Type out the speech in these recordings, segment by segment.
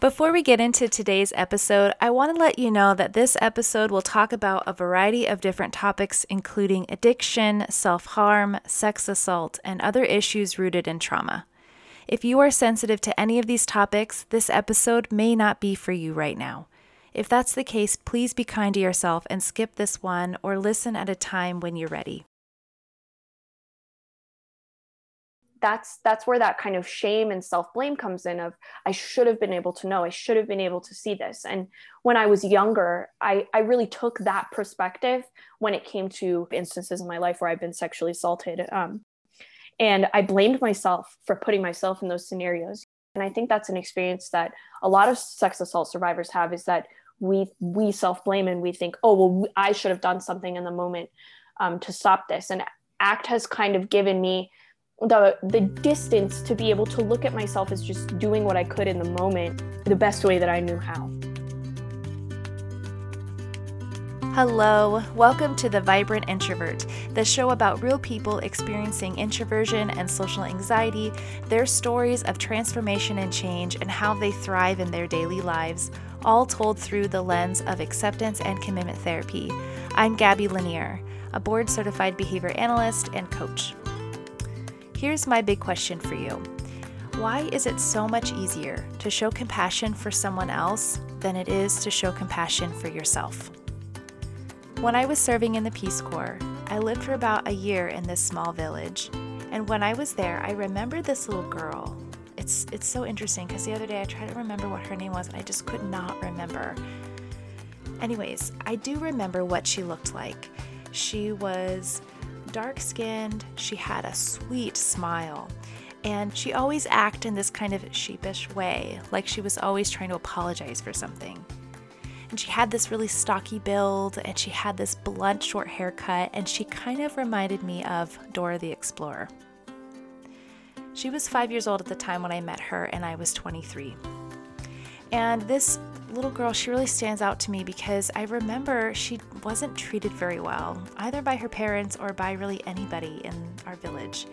Before we get into today's episode, I want to let you know that this episode will talk about a variety of different topics, including addiction, self harm, sex assault, and other issues rooted in trauma. If you are sensitive to any of these topics, this episode may not be for you right now. If that's the case, please be kind to yourself and skip this one or listen at a time when you're ready. That's that's where that kind of shame and self-blame comes in of i should have been able to know i should have been able to see this. And when i was younger i i really took that perspective when it came to instances in my life where i've been sexually assaulted. Um, and i blamed myself for putting myself in those scenarios. And i think that's an experience that a lot of sex assault survivors have is that we we self-blame and we think oh well i should have done something in the moment um, to stop this. And act has kind of given me the the mm. distance to be able to look at myself as just doing what I could in the moment the best way that I knew how. Hello, welcome to The Vibrant Introvert, the show about real people experiencing introversion and social anxiety, their stories of transformation and change, and how they thrive in their daily lives, all told through the lens of acceptance and commitment therapy. I'm Gabby Lanier, a board certified behavior analyst and coach. Here's my big question for you Why is it so much easier to show compassion for someone else than it is to show compassion for yourself? When I was serving in the Peace Corps, I lived for about a year in this small village. And when I was there, I remembered this little girl. It's, it's so interesting because the other day I tried to remember what her name was and I just could not remember. Anyways, I do remember what she looked like. She was dark skinned, she had a sweet smile, and she always acted in this kind of sheepish way, like she was always trying to apologize for something. And she had this really stocky build, and she had this blunt, short haircut, and she kind of reminded me of Dora the Explorer. She was five years old at the time when I met her, and I was 23. And this little girl, she really stands out to me because I remember she wasn't treated very well, either by her parents or by really anybody in our village.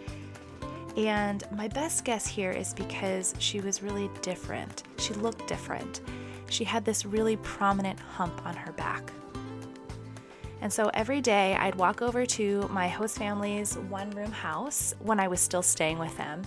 And my best guess here is because she was really different. She looked different. She had this really prominent hump on her back. And so every day I'd walk over to my host family's one room house when I was still staying with them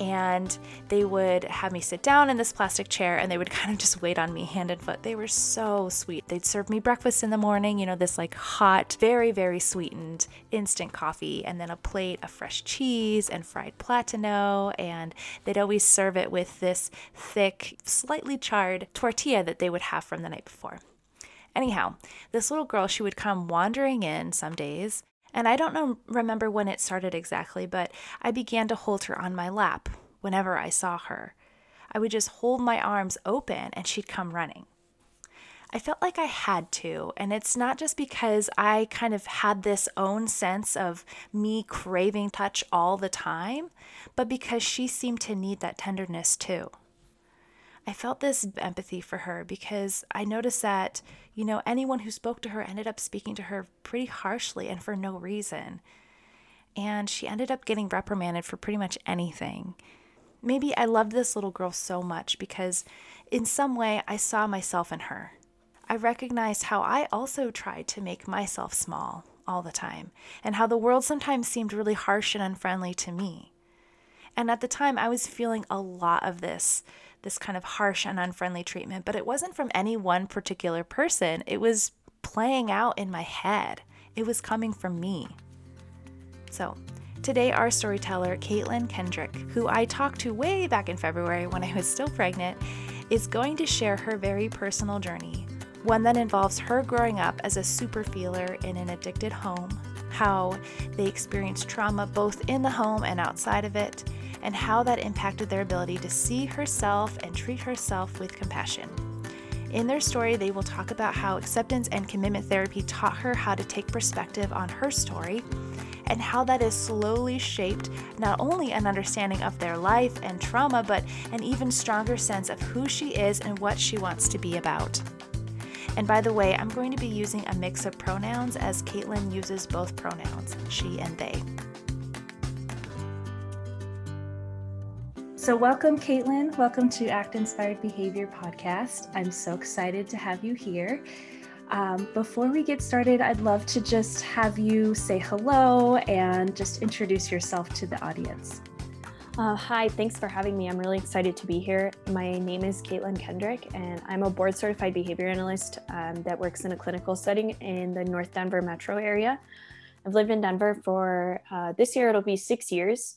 and they would have me sit down in this plastic chair and they would kind of just wait on me hand and foot. They were so sweet. They'd serve me breakfast in the morning, you know, this like hot, very, very sweetened instant coffee, and then a plate of fresh cheese and fried platano. And they'd always serve it with this thick, slightly charred tortilla that they would have from the night before. Anyhow, this little girl, she would come wandering in some days and I don't know, remember when it started exactly, but I began to hold her on my lap whenever I saw her. I would just hold my arms open and she'd come running. I felt like I had to, and it's not just because I kind of had this own sense of me craving touch all the time, but because she seemed to need that tenderness too. I felt this empathy for her because I noticed that, you know, anyone who spoke to her ended up speaking to her pretty harshly and for no reason. And she ended up getting reprimanded for pretty much anything. Maybe I loved this little girl so much because in some way I saw myself in her. I recognized how I also tried to make myself small all the time and how the world sometimes seemed really harsh and unfriendly to me. And at the time, I was feeling a lot of this this kind of harsh and unfriendly treatment, but it wasn't from any one particular person. It was playing out in my head, it was coming from me. So, today, our storyteller, Katelyn Kendrick, who I talked to way back in February when I was still pregnant, is going to share her very personal journey, one that involves her growing up as a super feeler in an addicted home, how they experienced trauma both in the home and outside of it, and how that impacted their ability to see herself and treat herself with compassion. In their story, they will talk about how acceptance and commitment therapy taught her how to take perspective on her story and how that has slowly shaped not only an understanding of their life and trauma, but an even stronger sense of who she is and what she wants to be about. And by the way, I'm going to be using a mix of pronouns as Katelyn uses both pronouns, she and they. So, welcome, Katelyn. Welcome to Act Inspired Behavior podcast. I'm so excited to have you here. Um, before we get started, I'd love to just have you say hello and just introduce yourself to the audience. Uh, hi, thanks for having me. I'm really excited to be here. My name is Katelyn Kendrick, and I'm a board certified behavior analyst um, that works in a clinical setting in the North Denver metro area. I've lived in Denver for uh, this year, it'll be six years.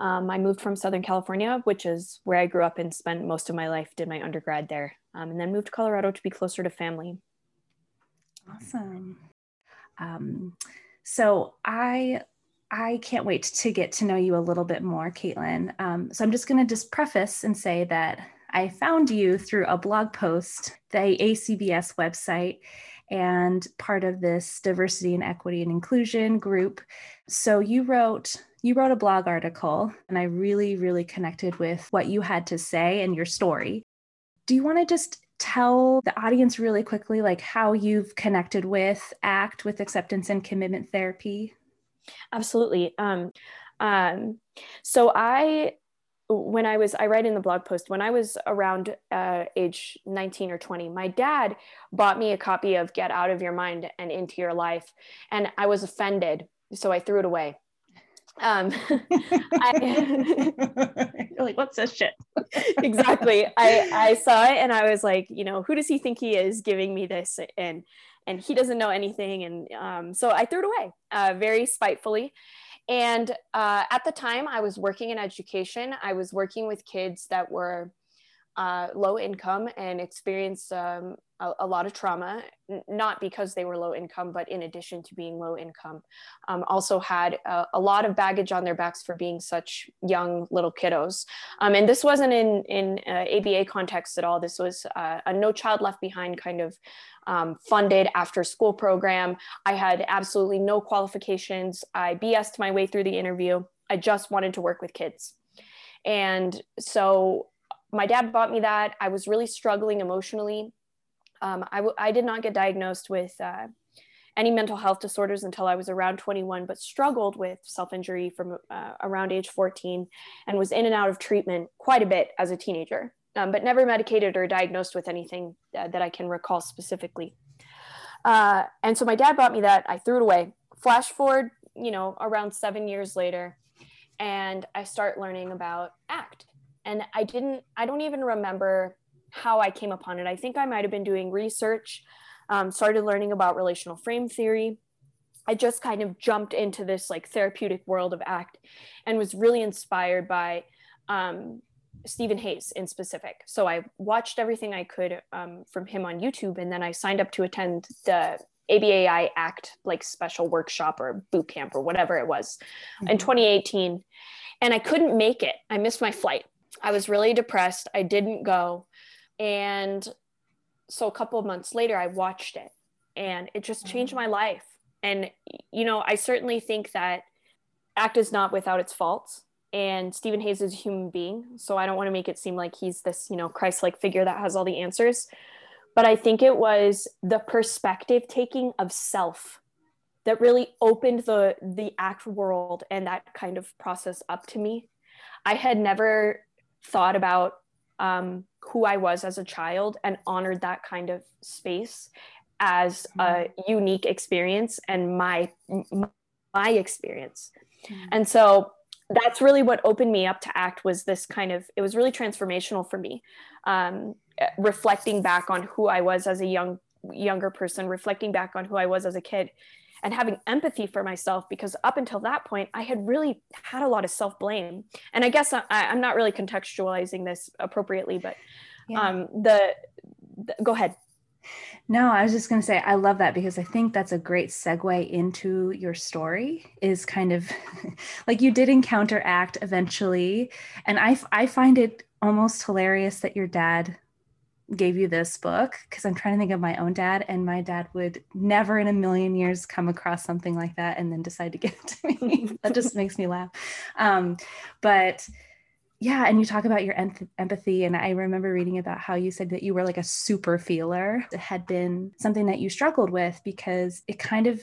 Um, I moved from Southern California, which is where I grew up and spent most of my life, did my undergrad there, um, and then moved to Colorado to be closer to family. Awesome. Um, so I I can't wait to get to know you a little bit more, Katelyn. Um, so I'm just going to just preface and say that I found you through a blog post, the ACBS website, and part of this diversity and equity and inclusion group. So you wrote you wrote a blog article, and I really, really connected with what you had to say and your story. Do you want to just tell the audience really quickly, like how you've connected with ACT, with acceptance and commitment therapy? Absolutely. Um, um, so I, when I was, I write in the blog post, when I was around uh, age 19 or 20, my dad bought me a copy of Get Out of Your Mind and Into Your Life. And I was offended. So I threw it away. Um, I, You're like, what's this shit? exactly. I, I saw it and I was like, you know, who does he think he is giving me this? And and he doesn't know anything. And um, so I threw it away uh, very spitefully. And uh, at the time, I was working in education. I was working with kids that were uh, low income and experienced um, a, a, lot of trauma, n- not because they were low income, but in addition to being low income, um, also had a, a, lot of baggage on their backs for being such young little kiddos. Um, and this wasn't in in uh, ABA context at all. This was uh, a No Child Left Behind kind of um, funded after school program. I had absolutely no qualifications. I BS'd my way through the interview. I just wanted to work with kids. And so my dad bought me that. I was really struggling emotionally. Um, I, w- I did not get diagnosed with uh, any mental health disorders until I was around 21, but struggled with self injury from uh, around age 14 and was in and out of treatment quite a bit as a teenager, um, but never medicated or diagnosed with anything uh, that I can recall specifically. Uh, and so my dad bought me that. I threw it away. Flash forward, you know, around seven years later, and I start learning about ACT and i didn't i don't even remember how i came upon it i think i might have been doing research um, started learning about relational frame theory i just kind of jumped into this like therapeutic world of act and was really inspired by um, Stephen Hayes in specific. So I watched everything I could um, from him on YouTube, and then I signed up to attend the ABAI ACT like special workshop or boot camp or whatever it was mm-hmm. in 2018. And I couldn't make it. I missed my flight. I was really depressed. I didn't go. And so a couple of months later, I watched it and it just changed mm-hmm. my life. And, you know, I certainly think that ACT is not without its faults. And Stephen Hayes is a human being. So I don't want to make it seem like he's this, you know, Christ like figure that has all the answers. But I think it was the perspective taking of self that really opened the the act world and that kind of process up to me. I had never thought about um, who I was as a child and honored that kind of space as a mm-hmm. unique experience and my my experience. Mm-hmm. And so that's really what opened me up to act was this kind of it was really transformational for me um, reflecting back on who i was as a young younger person reflecting back on who i was as a kid and having empathy for myself because up until that point i had really had a lot of self-blame and i guess I, am not really contextualizing this appropriately but yeah. um, the, the go ahead no, I was just going to say, I love that because I think that's a great segue into your story. Is kind of like you did encounter ACT eventually. And I, I find it almost hilarious that your dad gave you this book because I'm trying to think of my own dad, and my dad would never in a million years come across something like that and then decide to give it to me. that just makes me laugh. Um, but yeah, and you talk about your empathy, and I remember reading about how you said that you were like a super feeler. It had been something that you struggled with because it kind of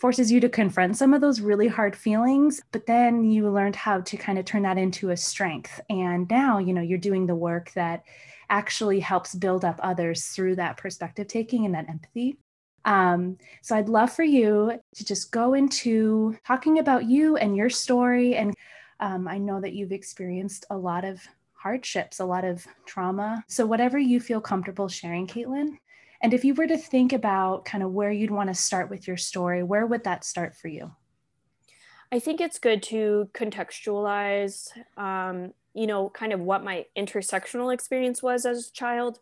forces you to confront some of those really hard feelings but then you learned how to kind of turn that into a strength and now you know you're doing the work that actually helps build up others through that perspective taking and that empathy um, so I'd love for you to just go into talking about you and your story. And um, I know that you've experienced a lot of hardships, a lot of trauma. So whatever you feel comfortable sharing, Katelyn. And if you were to think about kind of where you'd want to start with your story, where would that start for you? I think it's good to contextualize, um, you know, kind of what my intersectional experience was as a child.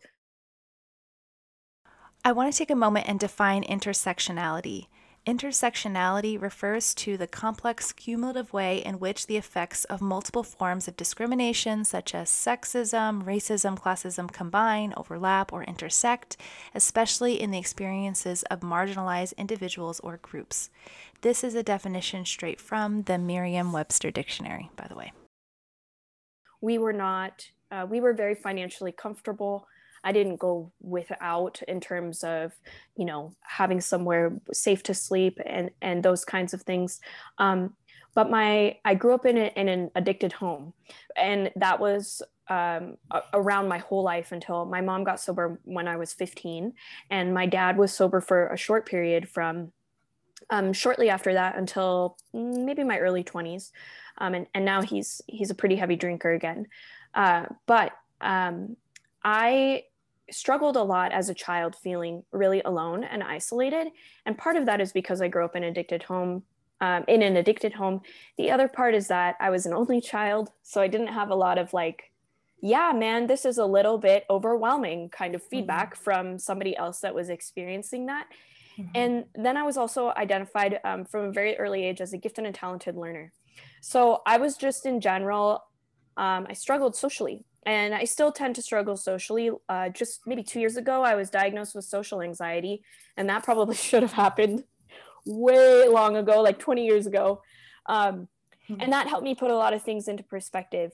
I want to take a moment and define intersectionality. Intersectionality refers to the complex cumulative way in which the effects of multiple forms of discrimination, such as sexism, racism, classism, combine, overlap, or intersect, especially in the experiences of marginalized individuals or groups. This is a definition straight from the Merriam Webster Dictionary, by the way. We were not, uh, we were very financially comfortable I didn't go without in terms of, you know, having somewhere safe to sleep and and those kinds of things. Um, but my I grew up in, a, in an addicted home, and that was um, around my whole life until my mom got sober when I was 15, and my dad was sober for a short period from um, shortly after that until maybe my early 20s, um, and and now he's he's a pretty heavy drinker again, uh, but um, I struggled a lot as a child feeling really alone and isolated. And part of that is because i grew up in an addicted home um, in an addicted home. The other part is that i was an only child so i didn't have a lot of like yeah man this is a little bit overwhelming kind of feedback mm-hmm. from somebody else that was experiencing that. Mm-hmm. and then i was also identified um, from a very early age as a gifted and talented learner so i was just in general um, i struggled socially and I still tend to struggle socially. Uh, just maybe two years ago, I was diagnosed with social anxiety, and that probably should have happened way long ago, like 20 years ago. Um, mm-hmm. And that helped me put a lot of things into perspective.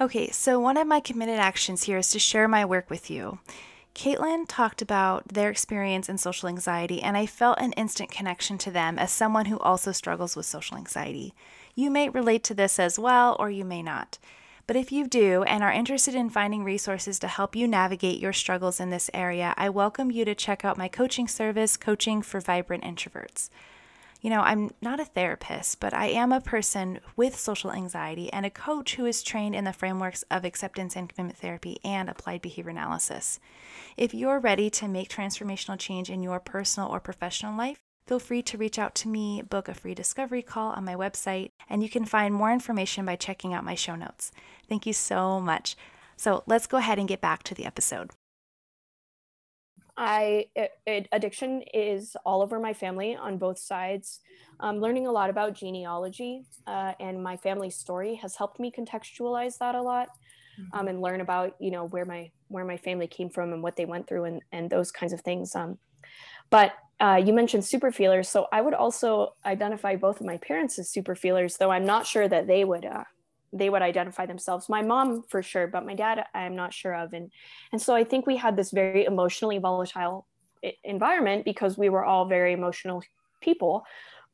Okay, so one of my committed actions here is to share my work with you. Katelyn talked about their experience in social anxiety, and I felt an instant connection to them as someone who also struggles with social anxiety. You may relate to this as well, or you may not. But if you do and are interested in finding resources to help you navigate your struggles in this area, I welcome you to check out my coaching service, Coaching for Vibrant Introverts. You know, I'm not a therapist, but I am a person with social anxiety and a coach who is trained in the frameworks of acceptance and commitment therapy and applied behavior analysis. If you're ready to make transformational change in your personal or professional life, feel free to reach out to me, book a free discovery call on my website, and you can find more information by checking out my show notes. Thank you so much. So let's go ahead and get back to the episode. I it, it, addiction is all over my family on both sides. Um, learning a lot about genealogy uh, and my family story has helped me contextualize that a lot, mm-hmm. um, and learn about you know where my where my family came from and what they went through and and those kinds of things. Um, but uh, you mentioned super feelers, so I would also identify both of my parents as super feelers, though I'm not sure that they would uh, they would identify themselves. My mom for sure, but my dad I'm not sure of, and and so I think we had this very emotionally volatile environment because we were all very emotional people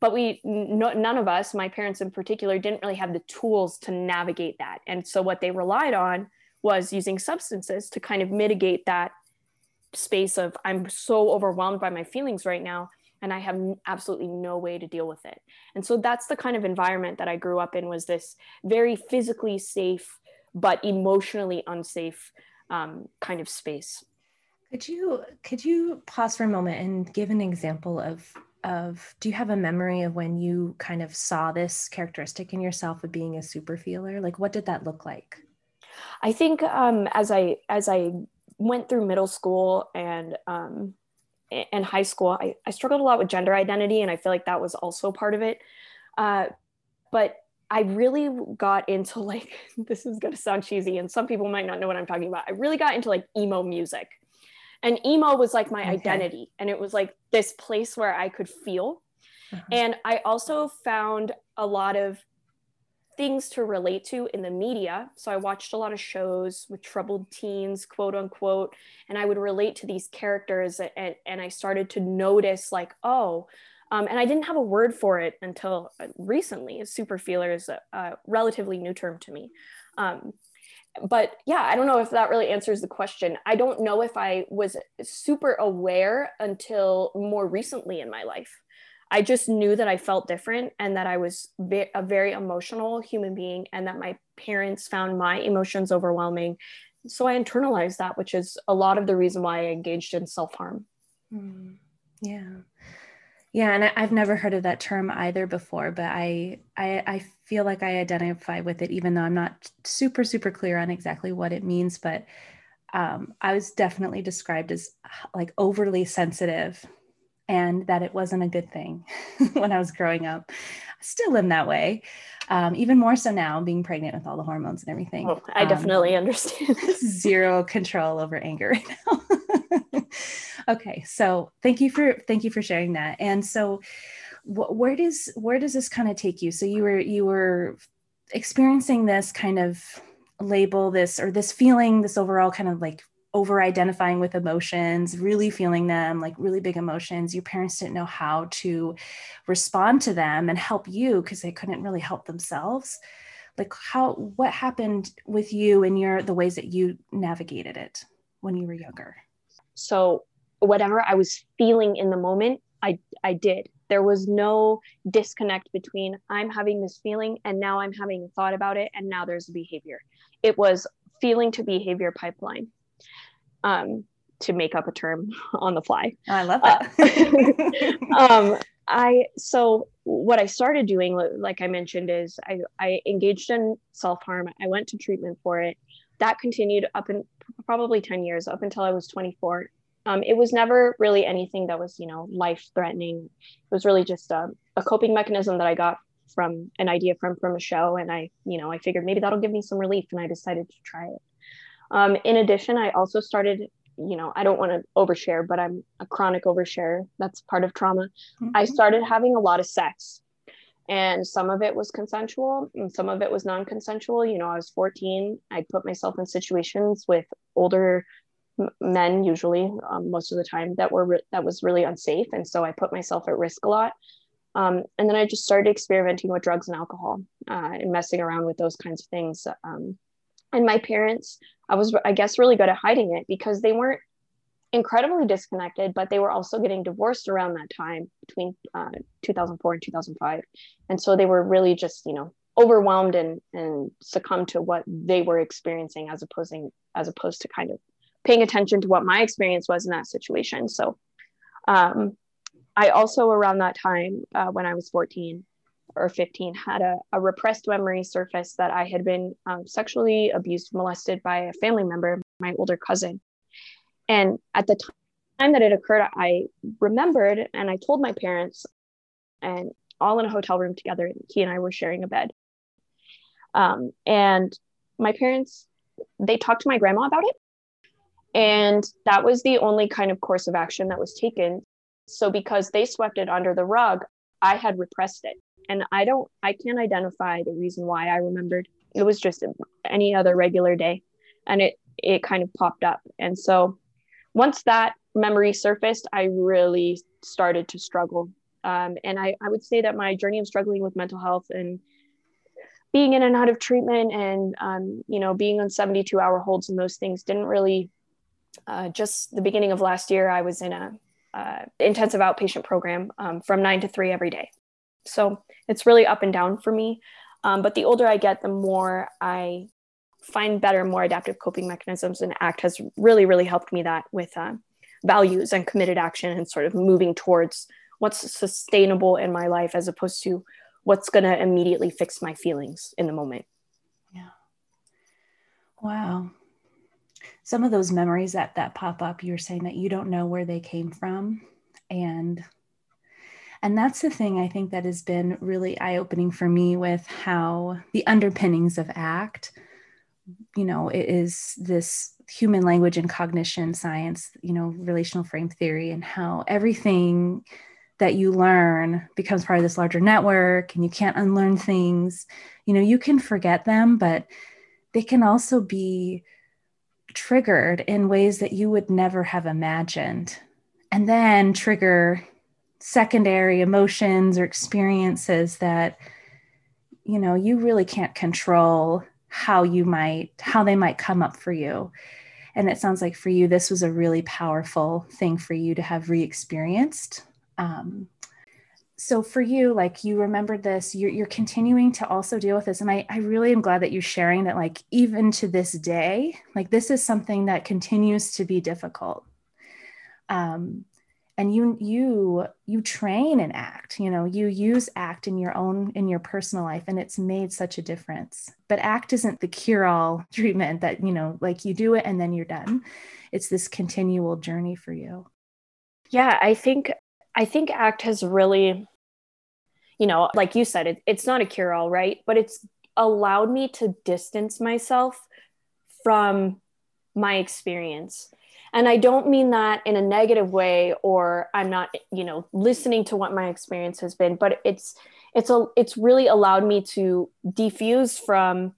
but we no, none of us my parents in particular didn't really have the tools to navigate that. And so what they relied on was using substances to kind of mitigate that space of I'm so overwhelmed by my feelings right now and I have absolutely no way to deal with it. And so that's the kind of environment that I grew up in was this very physically safe but emotionally unsafe um, kind of space. Could you could you pause for a moment and give an example of of do you have a memory of when you kind of saw this characteristic in yourself of being a super feeler? Like what did that look like? I think um, as I as I went through middle school and um, and high school, I, I struggled a lot with gender identity, and I feel like that was also part of it. Uh, but I really got into like this is gonna sound cheesy, and some people might not know what I'm talking about. I really got into like emo music, and emo was like my okay. identity, and it was like this place where I could feel. Uh-huh. And I also found a lot of things to relate to in the media. So I watched a lot of shows with troubled teens, quote unquote, and I would relate to these characters and, and I started to notice like, oh, Um, and I didn't have a word for it until uh, recently. Super feeler is a, a relatively new term to me. Um, but yeah, I don't know if that really answers the question. I don't know if I was super aware until more recently in my life. I just knew that I felt different and that I was a very emotional human being and that my parents found my emotions overwhelming. So I internalized that, which is a lot of the reason why I engaged in self harm. Mm, yeah. Yeah, and I, have never heard of that term either before, but I, I I feel like I identify with it, even though I'm not super super clear on exactly what it means. But um, I was definitely described as like overly sensitive, and that it wasn't a good thing when I was growing up. I still am that way, um, even more so now, being pregnant with all the hormones and everything. Oh, I definitely um, understand. zero control over anger right now. okay so thank you for thank you for sharing that and so wh- where does where does this kind of take you so you were you were experiencing this kind of label this or this feeling this overall kind of like over identifying with emotions, really feeling them, like really big emotions. Your parents didn't know how to respond to them and help you because they couldn't really help themselves. Like how what happened with you and your the ways that you navigated it when you were younger? So whatever I was feeling in the moment, I I did. There was no disconnect between I'm having this feeling and now I'm having a thought about it and now there's a behavior. It was feeling to behavior pipeline. Um, to make up a term on the fly. I love that. Uh, um, I so what I started doing, like I mentioned, is I, I engaged in self harm. I went to treatment for it. That continued up in probably 10 years, up until I was 24 um, it was never really anything that was you know life threatening it was really just a, a, coping mechanism that i got from an idea from from a show and i you know i figured maybe that'll give me some relief and i decided to try it um, in addition i also started you know i don't want to overshare but i'm a chronic overshare that's part of trauma. Mm-hmm. i started having a lot of sex and some of it was consensual and some of it was non-consensual. You know i was 14 i put myself in situations with older men usually um, most of the time that were re- that was really unsafe and so i put myself at risk a lot. Um, and then i just started experimenting with drugs and alcohol uh, and messing around with those kinds of things um, and my parents i was i guess really good at hiding it because they weren't incredibly disconnected but they were also getting divorced around that time between uh, 2004 and 2005 and so they were really just you know overwhelmed and and succumbed to what they were experiencing as opposing as opposed to kind of paying attention to what my experience was in that situation. So um, I also, around that time, uh, when I was 14 or 15, had a, a, repressed memory surface that I had been um, sexually abused, molested by a family member, my older cousin. And at the time that it occurred, I remembered and I told my parents, and all in a hotel room together, he and I were sharing a bed. Um, and my parents, they talked to my grandma about it and that was the only kind of course of action that was taken. So because they swept it under the rug, I had repressed it. And I don't, I can't identify the reason why I remembered. It was just any other regular day. And it, it kind of popped up. And so once that memory surfaced, I really started to struggle. Um, and I, I would say that my journey of struggling with mental health and being in and out of treatment and um, you know being on 72 hour holds and those things didn't really uh, just the beginning of last year, I was in a uh, intensive outpatient program um, from nine to three every day. So it's really up and down for me. Um, but the older I get, the more I find better, more adaptive coping mechanisms. And ACT has really, really helped me that with uh, values and committed action and sort of moving towards what's sustainable in my life as opposed to what's going to immediately fix my feelings in the moment. Yeah. Wow some of those memories that that pop up you're saying that you don't know where they came from and and that's the thing i think that has been really eye-opening for me with how the underpinnings of act you know it is this human language and cognition science you know relational frame theory and how everything that you learn becomes part of this larger network and you can't unlearn things. You know you can forget them but they can also be triggered in ways that you would never have imagined. And then trigger secondary emotions or experiences that you know you really can't control how you might how they might come up for you. And it sounds like for you this was a really powerful thing for you to have re-experienced. Um, so for you like you remembered this you're, you're continuing to also deal with this. And I, I really am glad that you're sharing that like even to this day like this is something that continues to be difficult. Um, and you you you train and act you know you use act in your own in your personal life and it's made such a difference. But act isn't the cure all treatment that you know like you do it and then you're done. It's this continual journey for you. Yeah i think i think act has really you know like you said it, it's not a cure all right? But it's allowed me to distance myself from my experience and i don't mean that in a negative way or i'm not you know listening to what my experience has been but it's it's a it's really allowed me to defuse from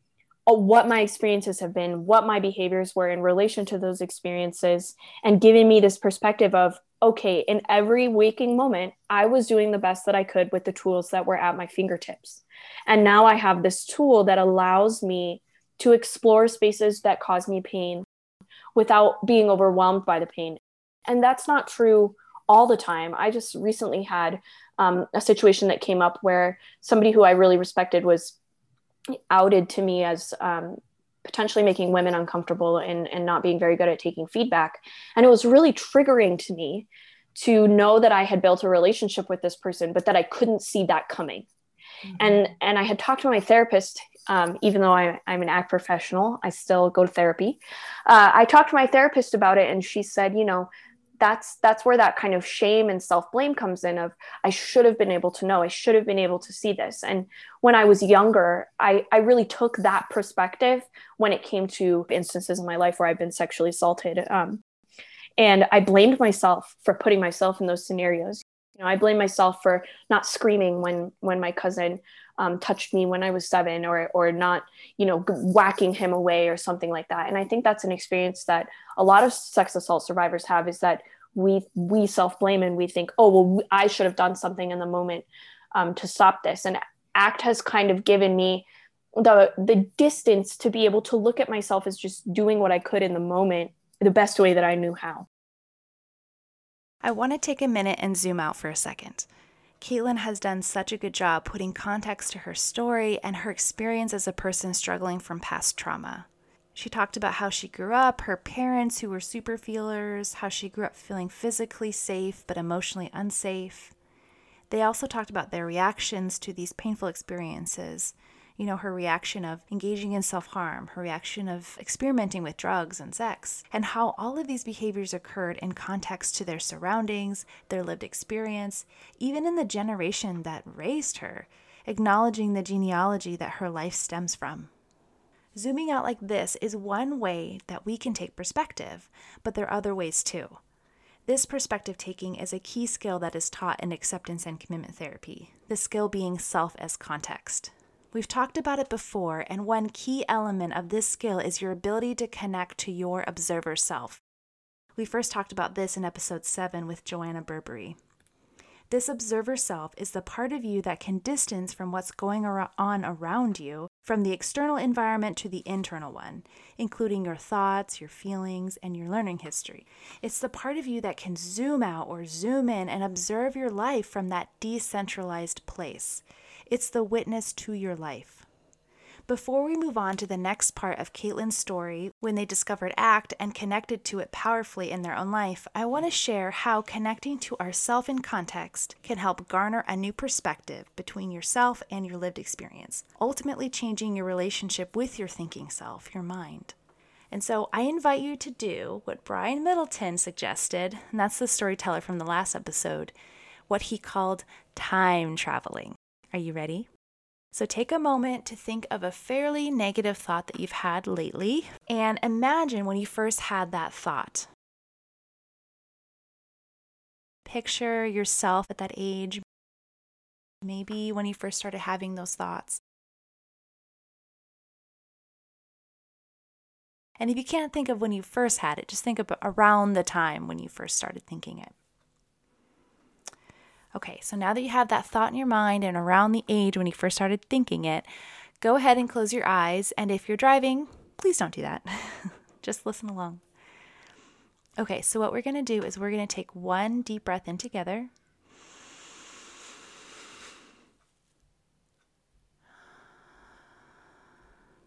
uh, what my experiences have been what my behaviors were in relation to those experiences and giving me this perspective of okay in every waking moment i was doing the best that i could with the tools that were at my fingertips. And now i have this tool that allows me to explore spaces that cause me pain without being overwhelmed by the pain. And that's not true all the time. I just recently had um, a situation that came up where somebody who I really respected was outed to me as um, potentially making women uncomfortable and, and not being very good at taking feedback. And it was really triggering to me to know that I had built a relationship with this person, but that I couldn't see that coming. Mm-hmm. And and I had talked to my therapist um, even though I, am an act professional, I still go to therapy. Uh, I talked to my therapist about it, and she said, you know, that's that's where that kind of shame and self blame comes in. Of I should have been able to know, I should have been able to see this. And when I was younger, I I really took that perspective when it came to instances in my life where I've been sexually assaulted. Um, and I blamed myself for putting myself in those scenarios. You know, I blame myself for not screaming when when my cousin um, touched me when I was seven or or not, you know, whacking him away or something like that. And I think that's an experience that a lot of sex assault survivors have is that we we self blame and we think, oh well, I should have done something in the moment um, to stop this. And ACT has kind of given me the the distance to be able to look at myself as just doing what I could in the moment the best way that I knew how. I want to take a minute and zoom out for a second. Katelyn has done such a good job putting context to her story and her experience as a person struggling from past trauma. She talked about how she grew up, her parents who were super feelers, how she grew up feeling physically safe but emotionally unsafe. They also talked about their reactions to these painful experiences you know, her reaction of engaging in self harm, her reaction of experimenting with drugs and sex, and how all of these behaviors occurred in context to their surroundings, their lived experience, even in the generation that raised her, acknowledging the genealogy that her life stems from. Zooming out like this is one way that we can take perspective, but there are other ways too. This perspective taking is a key skill that is taught in acceptance and commitment therapy, the skill being self as context. We've talked about it before, and one key element of this skill is your ability to connect to your observer self. We first talked about this in episode 7 with Joanna Burberry. This observer self is the part of you that can distance from what's going on around you, from the external environment to the internal one, including your thoughts, your feelings, and your learning history. It's the part of you that can zoom out or zoom in and observe your life from that decentralized place. It's the witness to your life. Before we move on to the next part of Katelyn's story, when they discovered ACT and connected to it powerfully in their own life, I want to share how connecting to ourself in context can help garner a new perspective between yourself and your lived experience, ultimately changing your relationship with your thinking self, your mind. And so I invite you to do what Brian Middleton suggested, and that's the storyteller from the last episode, what he called time traveling. Are you ready? So take a moment to think of a fairly negative thought that you've had lately and imagine when you first had that thought. Picture yourself at that age, maybe when you first started having those thoughts. And if you can't think of when you first had it, just think of around the time when you first started thinking it. Okay, so now that you have that thought in your mind and around the age when you first started thinking it, go ahead and close your eyes. And if you're driving, please don't do that. Just listen along. Okay, so what we're to do is we're to take one deep breath in together.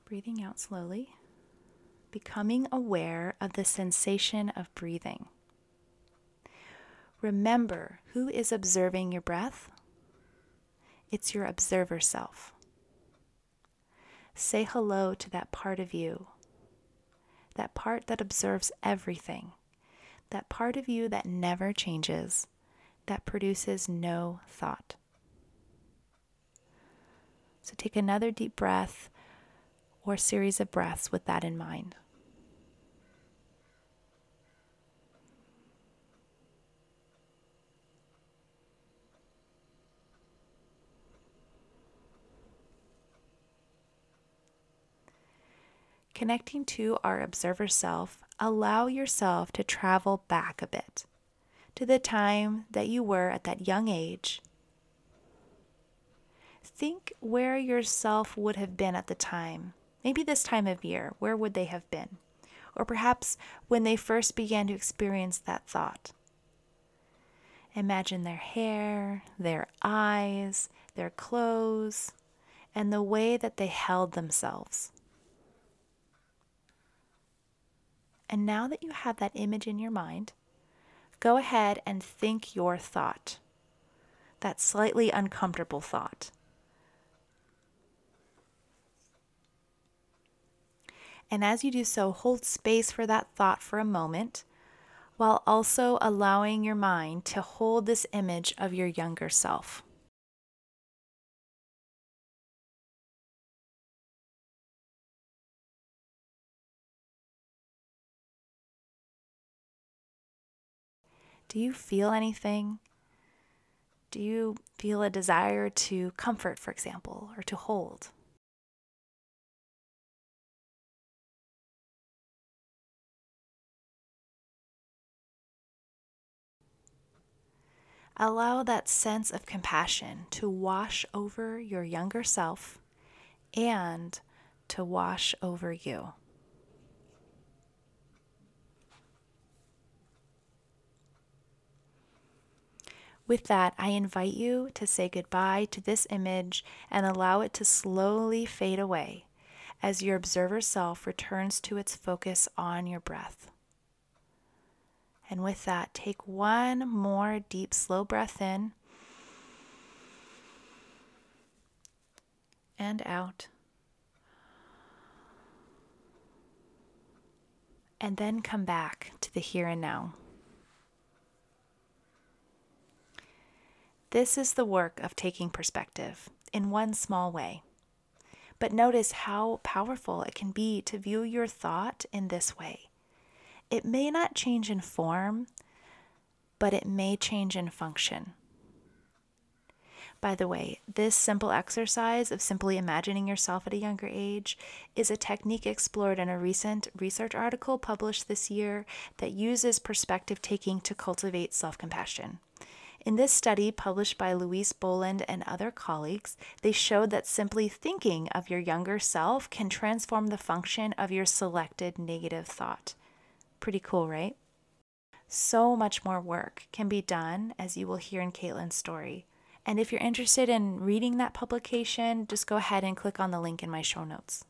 Breathing out slowly, becoming aware of the sensation of breathing. Remember who is observing your breath? It's your observer self. Say hello to that part of you, that part that observes everything, that part of you that never changes, that produces no thought. So take another deep breath or series of breaths with that in mind. Connecting to our observer self, allow yourself to travel back a bit to the time that you were at that young age think where yourself would have been at the time Maybe this time of year, where would they have been? Or perhaps when they first began to experience that thought. Imagine their hair, their eyes, their clothes, and the way that they held themselves. And now that you have that image in your mind, go ahead and think your thought, that slightly uncomfortable thought. And as you do so, hold space for that thought for a moment while also allowing your mind to hold this image of your younger self. Do you feel anything? Do you feel a desire to comfort, for example, or to hold? Allow that sense of compassion to wash over your younger self and to wash over you. With that, I invite you to say goodbye to this image and allow it to slowly fade away as your observer self returns to its focus on your breath. And with that, take one more deep, slow breath in and out. And then come back to the here and now. This is the work of taking perspective in one small way. But notice how powerful it can be to view your thought in this way it may not change in form, but it may change in function. By the way, this simple exercise of simply imagining yourself at a younger age is a technique explored in a recent research article published this year that uses perspective taking to cultivate self compassion. In this study, published by Louise Boland and other colleagues, they showed that simply thinking of your younger self can transform the function of your selected negative thought. Pretty cool, right? So much more work can be done, as you will hear in Katelyn's story. And if you're interested in reading that publication, just go ahead and click on the link in my show notes.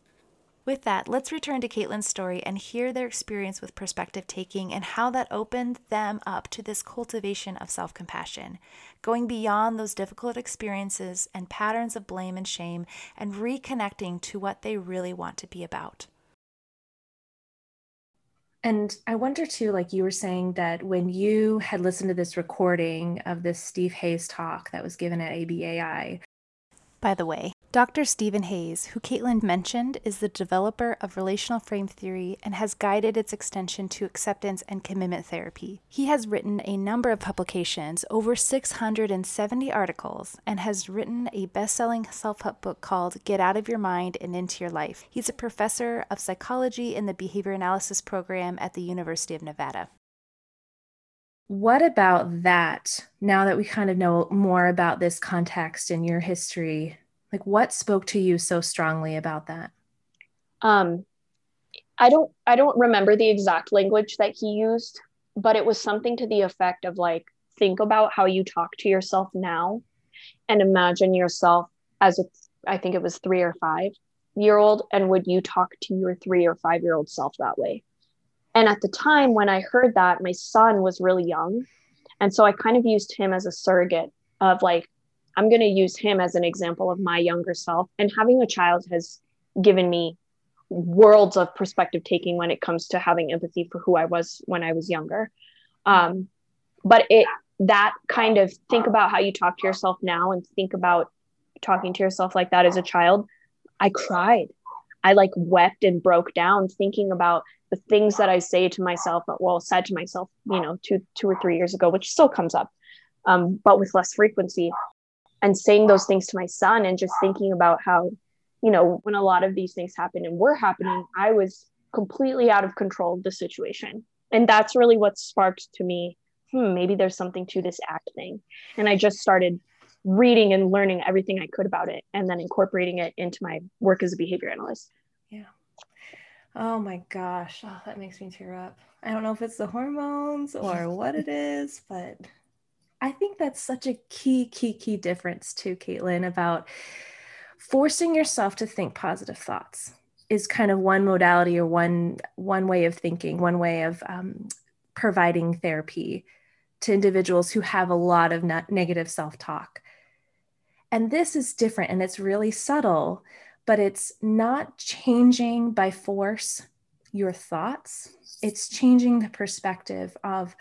With that, let's return to Katelyn's story and hear their experience with perspective taking and how that opened them up to this cultivation of self compassion, going beyond those difficult experiences and patterns of blame and shame and reconnecting to what they really want to be about. And I wonder too, like you were saying that when you had listened to this recording of this Steve Hayes talk that was given at ABAI. By the way, Dr. Stephen Hayes, who Katelyn mentioned, is the developer of relational frame theory and has guided its extension to acceptance and commitment therapy. He has written a number of publications, over 670 articles, and has written a best selling self help book called Get Out of Your Mind and Into Your Life. He's a professor of psychology in the behavior analysis program at the University of Nevada. what about that now that we kind of know more about this context in your history like what spoke to you so strongly about that um i don't i don't remember the exact language that he used but it was something to the effect of like think about how you talk to yourself now and imagine yourself as a i think it was 3 or 5 year old and would you talk to your 3 or 5 year old self that way and at the time when I heard that, my son was really young. And so I kind of used him as a surrogate of like, I'm going to use him as an example of my younger self. And having a child has given me worlds of perspective taking when it comes to having empathy for who I was when I was younger. Um, but it, that kind of think about how you talk to yourself now and think about talking to yourself like that as a child. I cried. I like wept and broke down thinking about the things that I say to myself, well, said to myself, you know, two, two or three years ago, which still comes up, um, but with less frequency, and saying those things to my son, and just thinking about how, you know, when a lot of these things happened and were happening, I was completely out of control of the situation, and that's really what sparked to me. Hmm, maybe there's something to this ACT thing, and I just started reading and learning everything I could about it, and then incorporating it into my work as a behavior analyst. Yeah. Oh my gosh. Oh, that makes me tear up. I don't know if it's the hormones or what it is, but I think that's such a key, key, key difference too, Katelyn, about forcing yourself to think positive thoughts is kind of one modality or one one way of thinking, one way of um, providing therapy to individuals who have a lot of negative self-talk. And this is different and it's really subtle but it's not changing by force your thoughts. It's changing the perspective of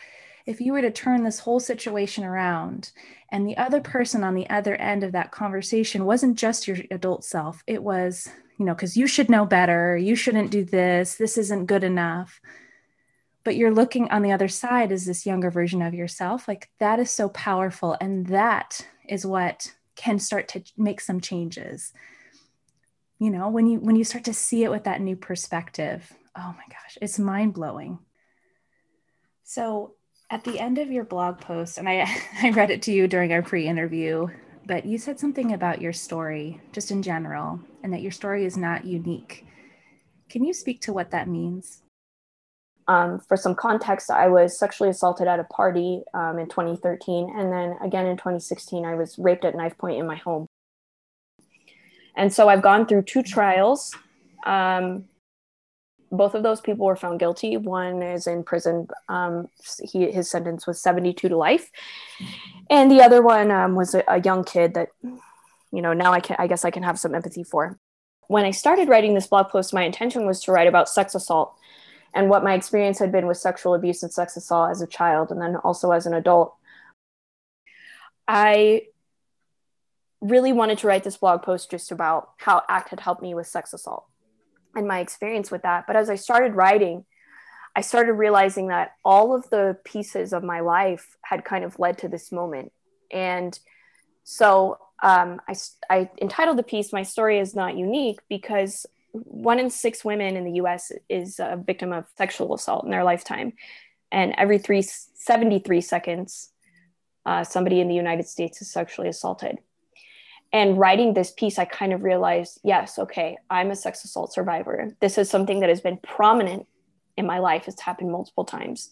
if you were to turn this whole situation around and the other person on the other end of that conversation wasn't just your adult self, it was, you know, because you should know better, you shouldn't do this, this isn't good enough. But you're looking on the other side as this younger version of yourself. Like that is so powerful. And that is what can start to make some changes you know when you when you start to see it with that new perspective oh my gosh it's mind-blowing so at the end of your blog post and i i read it to you during our pre-interview but you said something about your story just in general and that your story is not unique can you speak to what that means um, for some context, I was sexually assaulted at a party um, in 2013. And then again in 2016, I was raped at knife point in my home. And so I've gone through two trials. Um, both of those people were found guilty. One is in prison. Um, he, his sentence was 72 to life. And the other one um, was a, a, young kid that, you know, now I can, I guess I can have some empathy for. When I started writing this blog post, my intention was to write about sex assault and what my experience had been with sexual abuse and sex assault as a child and then also as an adult. I really wanted to write this blog post just about how ACT had helped me with sex assault and my experience with that. But as I started writing, I started realizing that all of the pieces of my life had kind of led to this moment. And so um, I, I entitled the piece, My Story is Not Unique, because one in six women in the US is a victim of sexual assault in their lifetime. And every three, 73 seconds, uh, somebody in the United States is sexually assaulted and writing this piece i kind of realized yes okay i'm a sex assault survivor. This is something that has been prominent in my life. It's happened multiple times.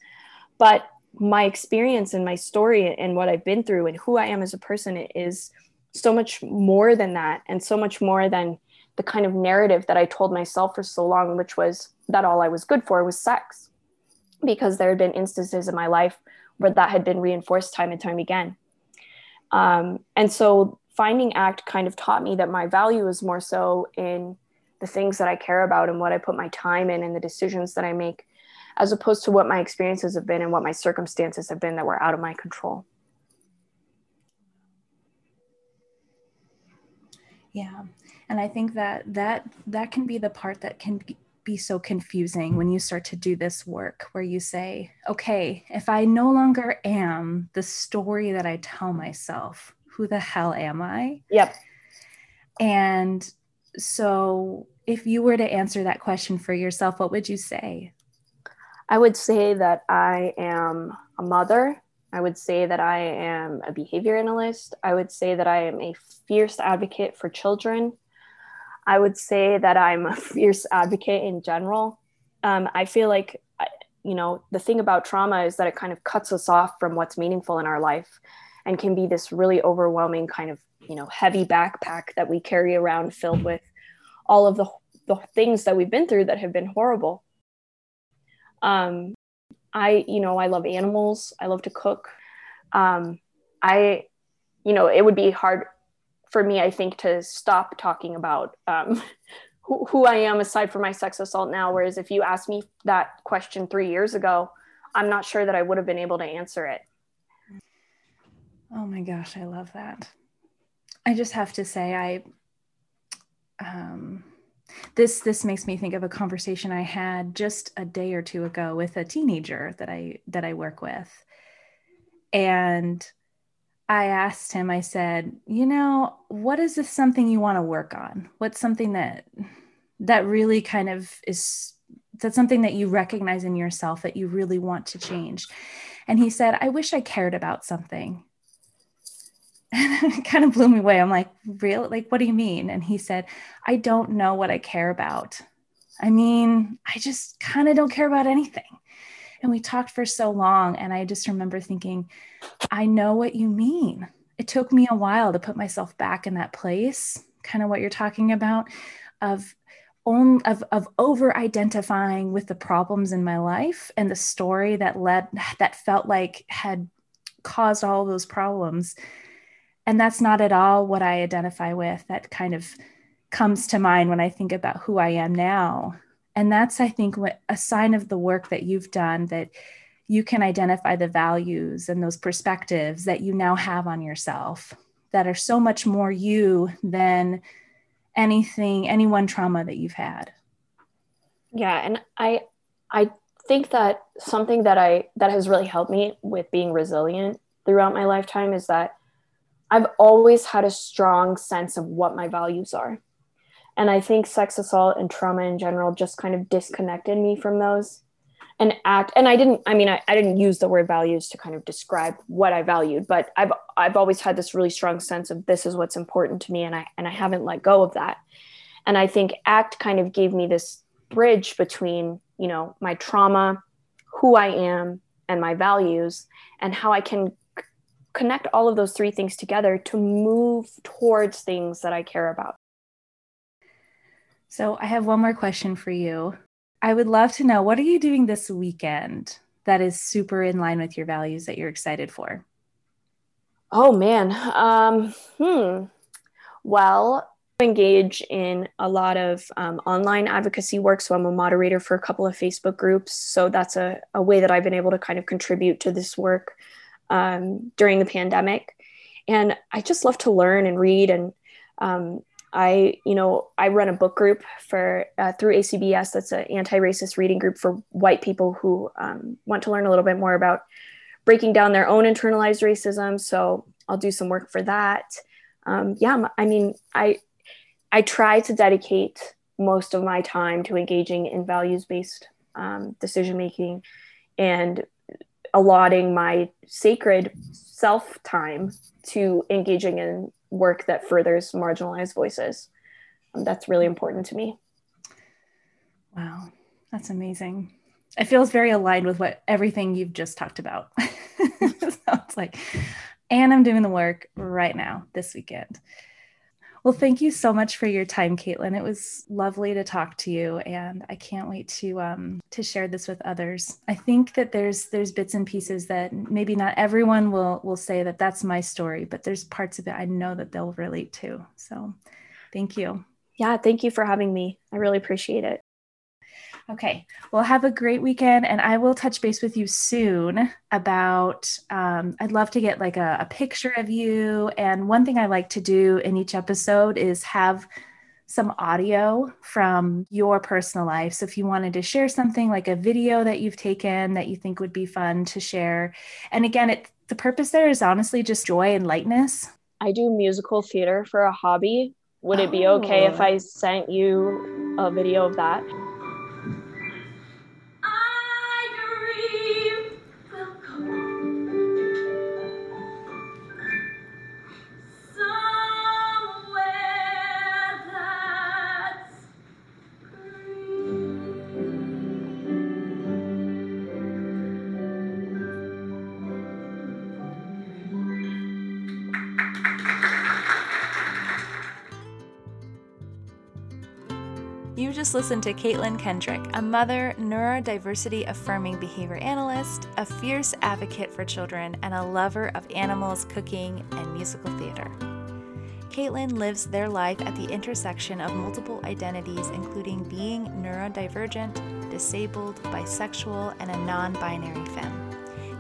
But my experience and my story and what i've been through and who i am as a person is so much more than that and so much more than the kind of narrative that i told myself for so long which was that all i was good for was sex. Because there had been instances in my life where that had been reinforced time and time again. Um, and so finding ACT kind of taught me that my value is more so in the things that I care about and what I put my time in and the decisions that I make, as opposed to what my experiences have been and what my circumstances have been that were out of my control. Yeah. And I think that that that can be the part that can be so confusing when you start to do this work where you say, okay, if I no longer am the story that I tell myself, who the hell am I? Yep. And so, if you were to answer that question for yourself, what would you say? I would say that I am a mother, I would say that I am a behavior analyst. I would say that I am a fierce advocate for children. I would say that I'm a fierce advocate in general. Um, I feel like, you know, the thing about trauma is that it kind of cuts us off from what's meaningful in our life and can be this really overwhelming kind of, you know, heavy backpack that we carry around filled with all of the, the things that we've been through that have been horrible. Um, I, you know, I love animals. I love to cook. Um, I, you know, it would be hard for me, I think, to stop talking about um, who, who I am aside from my sex assault now. Whereas if you asked me that question three years ago, I'm not sure that I would have been able to answer it. Oh my gosh, I love that. I just have to say, I, um, this this makes me think of a conversation I had just a day or two ago with a teenager that I that I work with. And I asked him, I said, you know, what is this something you want to work on? What's something that that really kind of is that's something that you recognize in yourself that you really want to change? And he said, I wish I cared about something. And it kind of blew me away. I'm like, real? Like, what do you mean? And he said, I don't know what I care about. I mean, I just kind of don't care about anything. And we talked for so long. And I just remember thinking, I know what you mean. It took me a while to put myself back in that place, kind of what you're talking about, of own of, of over identifying with the problems in my life and the story that led that felt like had caused all those problems and that's not at all what I identify with. That kind of comes to mind when I think about who I am now. And that's, I think, what a sign of the work that you've done that you can identify the values and those perspectives that you now have on yourself that are so much more you than anything, any one trauma that you've had. Yeah. And I, I think that something that I, that has really helped me with being resilient throughout my lifetime is that I've always had a strong sense of what my values are. And I think sex assault and trauma in general just kind of disconnected me from those and ACT and I didn't I mean I, I didn't use the word values to kind of describe what I valued, but I've I've always had this really strong sense of this is what's important to me and I and I haven't let go of that. And I think ACT kind of gave me this bridge between, you know, my trauma, who I am, and my values, and how I can connect all of those three things together to move towards things that I care about. So, I have one more question for you. I would love to know what are you doing this weekend that is super in line with your values that you're excited for? Oh man. Um, hmm. Well, engage in a lot of um, online advocacy work. So I'm a moderator for a couple of Facebook groups. So that's a, a way that I've been able to kind of contribute to this work um, during the pandemic. And I just love to learn and read. And um, I, you know, I run a book group for uh, through ACBS. That's an anti-racist reading group for white people who um, want to learn a little bit more about breaking down their own internalized racism. So I'll do some work for that. Um, yeah, I mean, I I try to dedicate most of my time to engaging in values-based um, decision making and allotting my sacred self time to engaging in work that furthers marginalized voices. Um, that's really important to me. Wow, that's amazing. It feels very aligned with what everything you've just talked about. so it's like, and I'm doing the work right now this weekend. Well, thank you so much for your time, Katelyn. It was lovely to talk to you, and I can't wait to um, to share this with others. I think that there's there's bits and pieces that maybe not everyone will will say that that's my story, but there's parts of it I know that they'll relate to. So, thank you. Yeah, thank you for having me. I really appreciate it. Okay. Well, have a great weekend, and I will touch base with you soon about. Um, I'd love to get like a, a picture of you. And one thing I like to do in each episode is have some audio from your personal life. So if you wanted to share something like a video that you've taken that you think would be fun to share. And again, it the purpose there is honestly just joy and lightness. I do musical theater for a hobby. Would it be okay if oh. I sent you a video of that? Listened to Katelyn Kendrick, a mother, neurodiversity affirming behavior analyst, a fierce advocate for children, and a lover of animals, cooking, and musical theater. Katelyn lives their life at the intersection of multiple identities, including being neurodivergent, disabled, bisexual, and a non binary femme.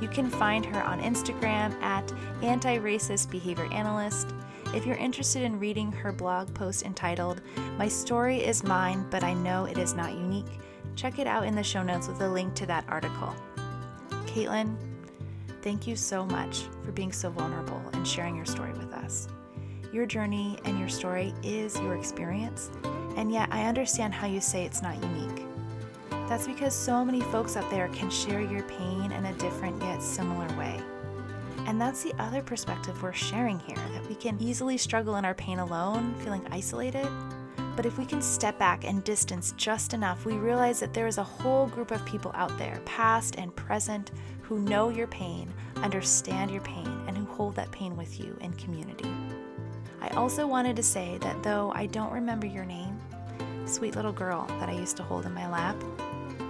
You can find her on Instagram at anti racist behavior analyst. If you're interested in reading her blog post entitled, My Story is Mine, but I Know It Is Not Unique, check it out in the show notes with a link to that article. Katelyn, thank you so much for being so vulnerable and sharing your story with us. Your journey and your story is your experience, and yet I understand how you say it's not unique. That's because so many folks out there can share your pain in a different yet similar way. And that's the other perspective we're sharing here that we can easily struggle in our pain alone, feeling isolated. But if we can step back and distance just enough, we realize that there is a whole group of people out there, past and present, who know your pain, understand your pain, and who hold that pain with you in community. I also wanted to say that though I don't remember your name, sweet little girl that I used to hold in my lap,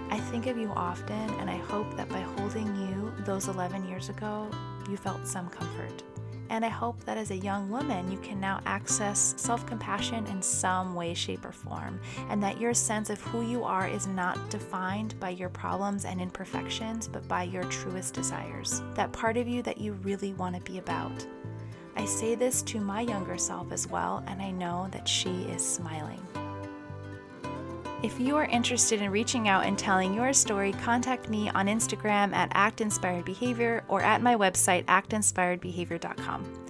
I think of you often, and I hope that by holding you those 11 years ago, you felt some comfort. And I hope that as a young woman, you can now access self compassion in some way, shape, or form, and that your sense of who you are is not defined by your problems and imperfections, but by your truest desires. That part of you that you really want to be about. I say this to my younger self as well, and I know that she is smiling. If you are interested in reaching out and telling your story, contact me on Instagram at actinspiredbehavior or at my website actinspiredbehavior.com.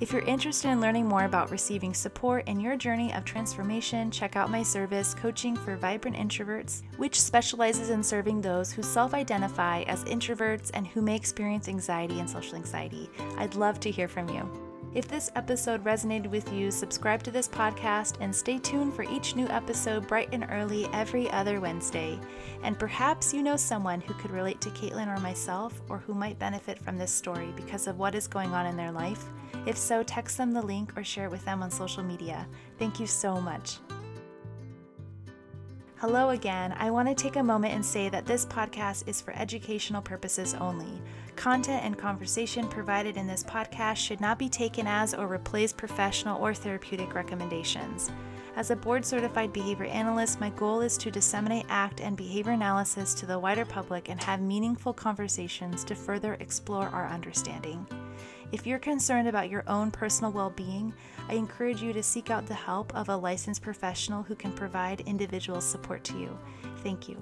If you're interested in learning more about receiving support in your journey of transformation, check out my service, Coaching for Vibrant Introverts, which specializes in serving those who self identify as introverts and who may experience anxiety and social anxiety. I'd love to hear from you. If this episode resonated with you, subscribe to this podcast and stay tuned for each new episode bright and early every other Wednesday. And perhaps you know someone who could relate to Katelyn or myself or who might benefit from this story because of what is going on in their life. If so, text them the link or share it with them on social media. Thank you so much. Hello again. I want to take a moment and say that this podcast is for educational purposes only. Content and conversation provided in this podcast should not be taken as or replace professional or therapeutic recommendations. As a board certified behavior analyst, my goal is to disseminate ACT and behavior analysis to the wider public and have meaningful conversations to further explore our understanding. If you're concerned about your own personal well being, I encourage you to seek out the help of a licensed professional who can provide individual support to you. Thank you.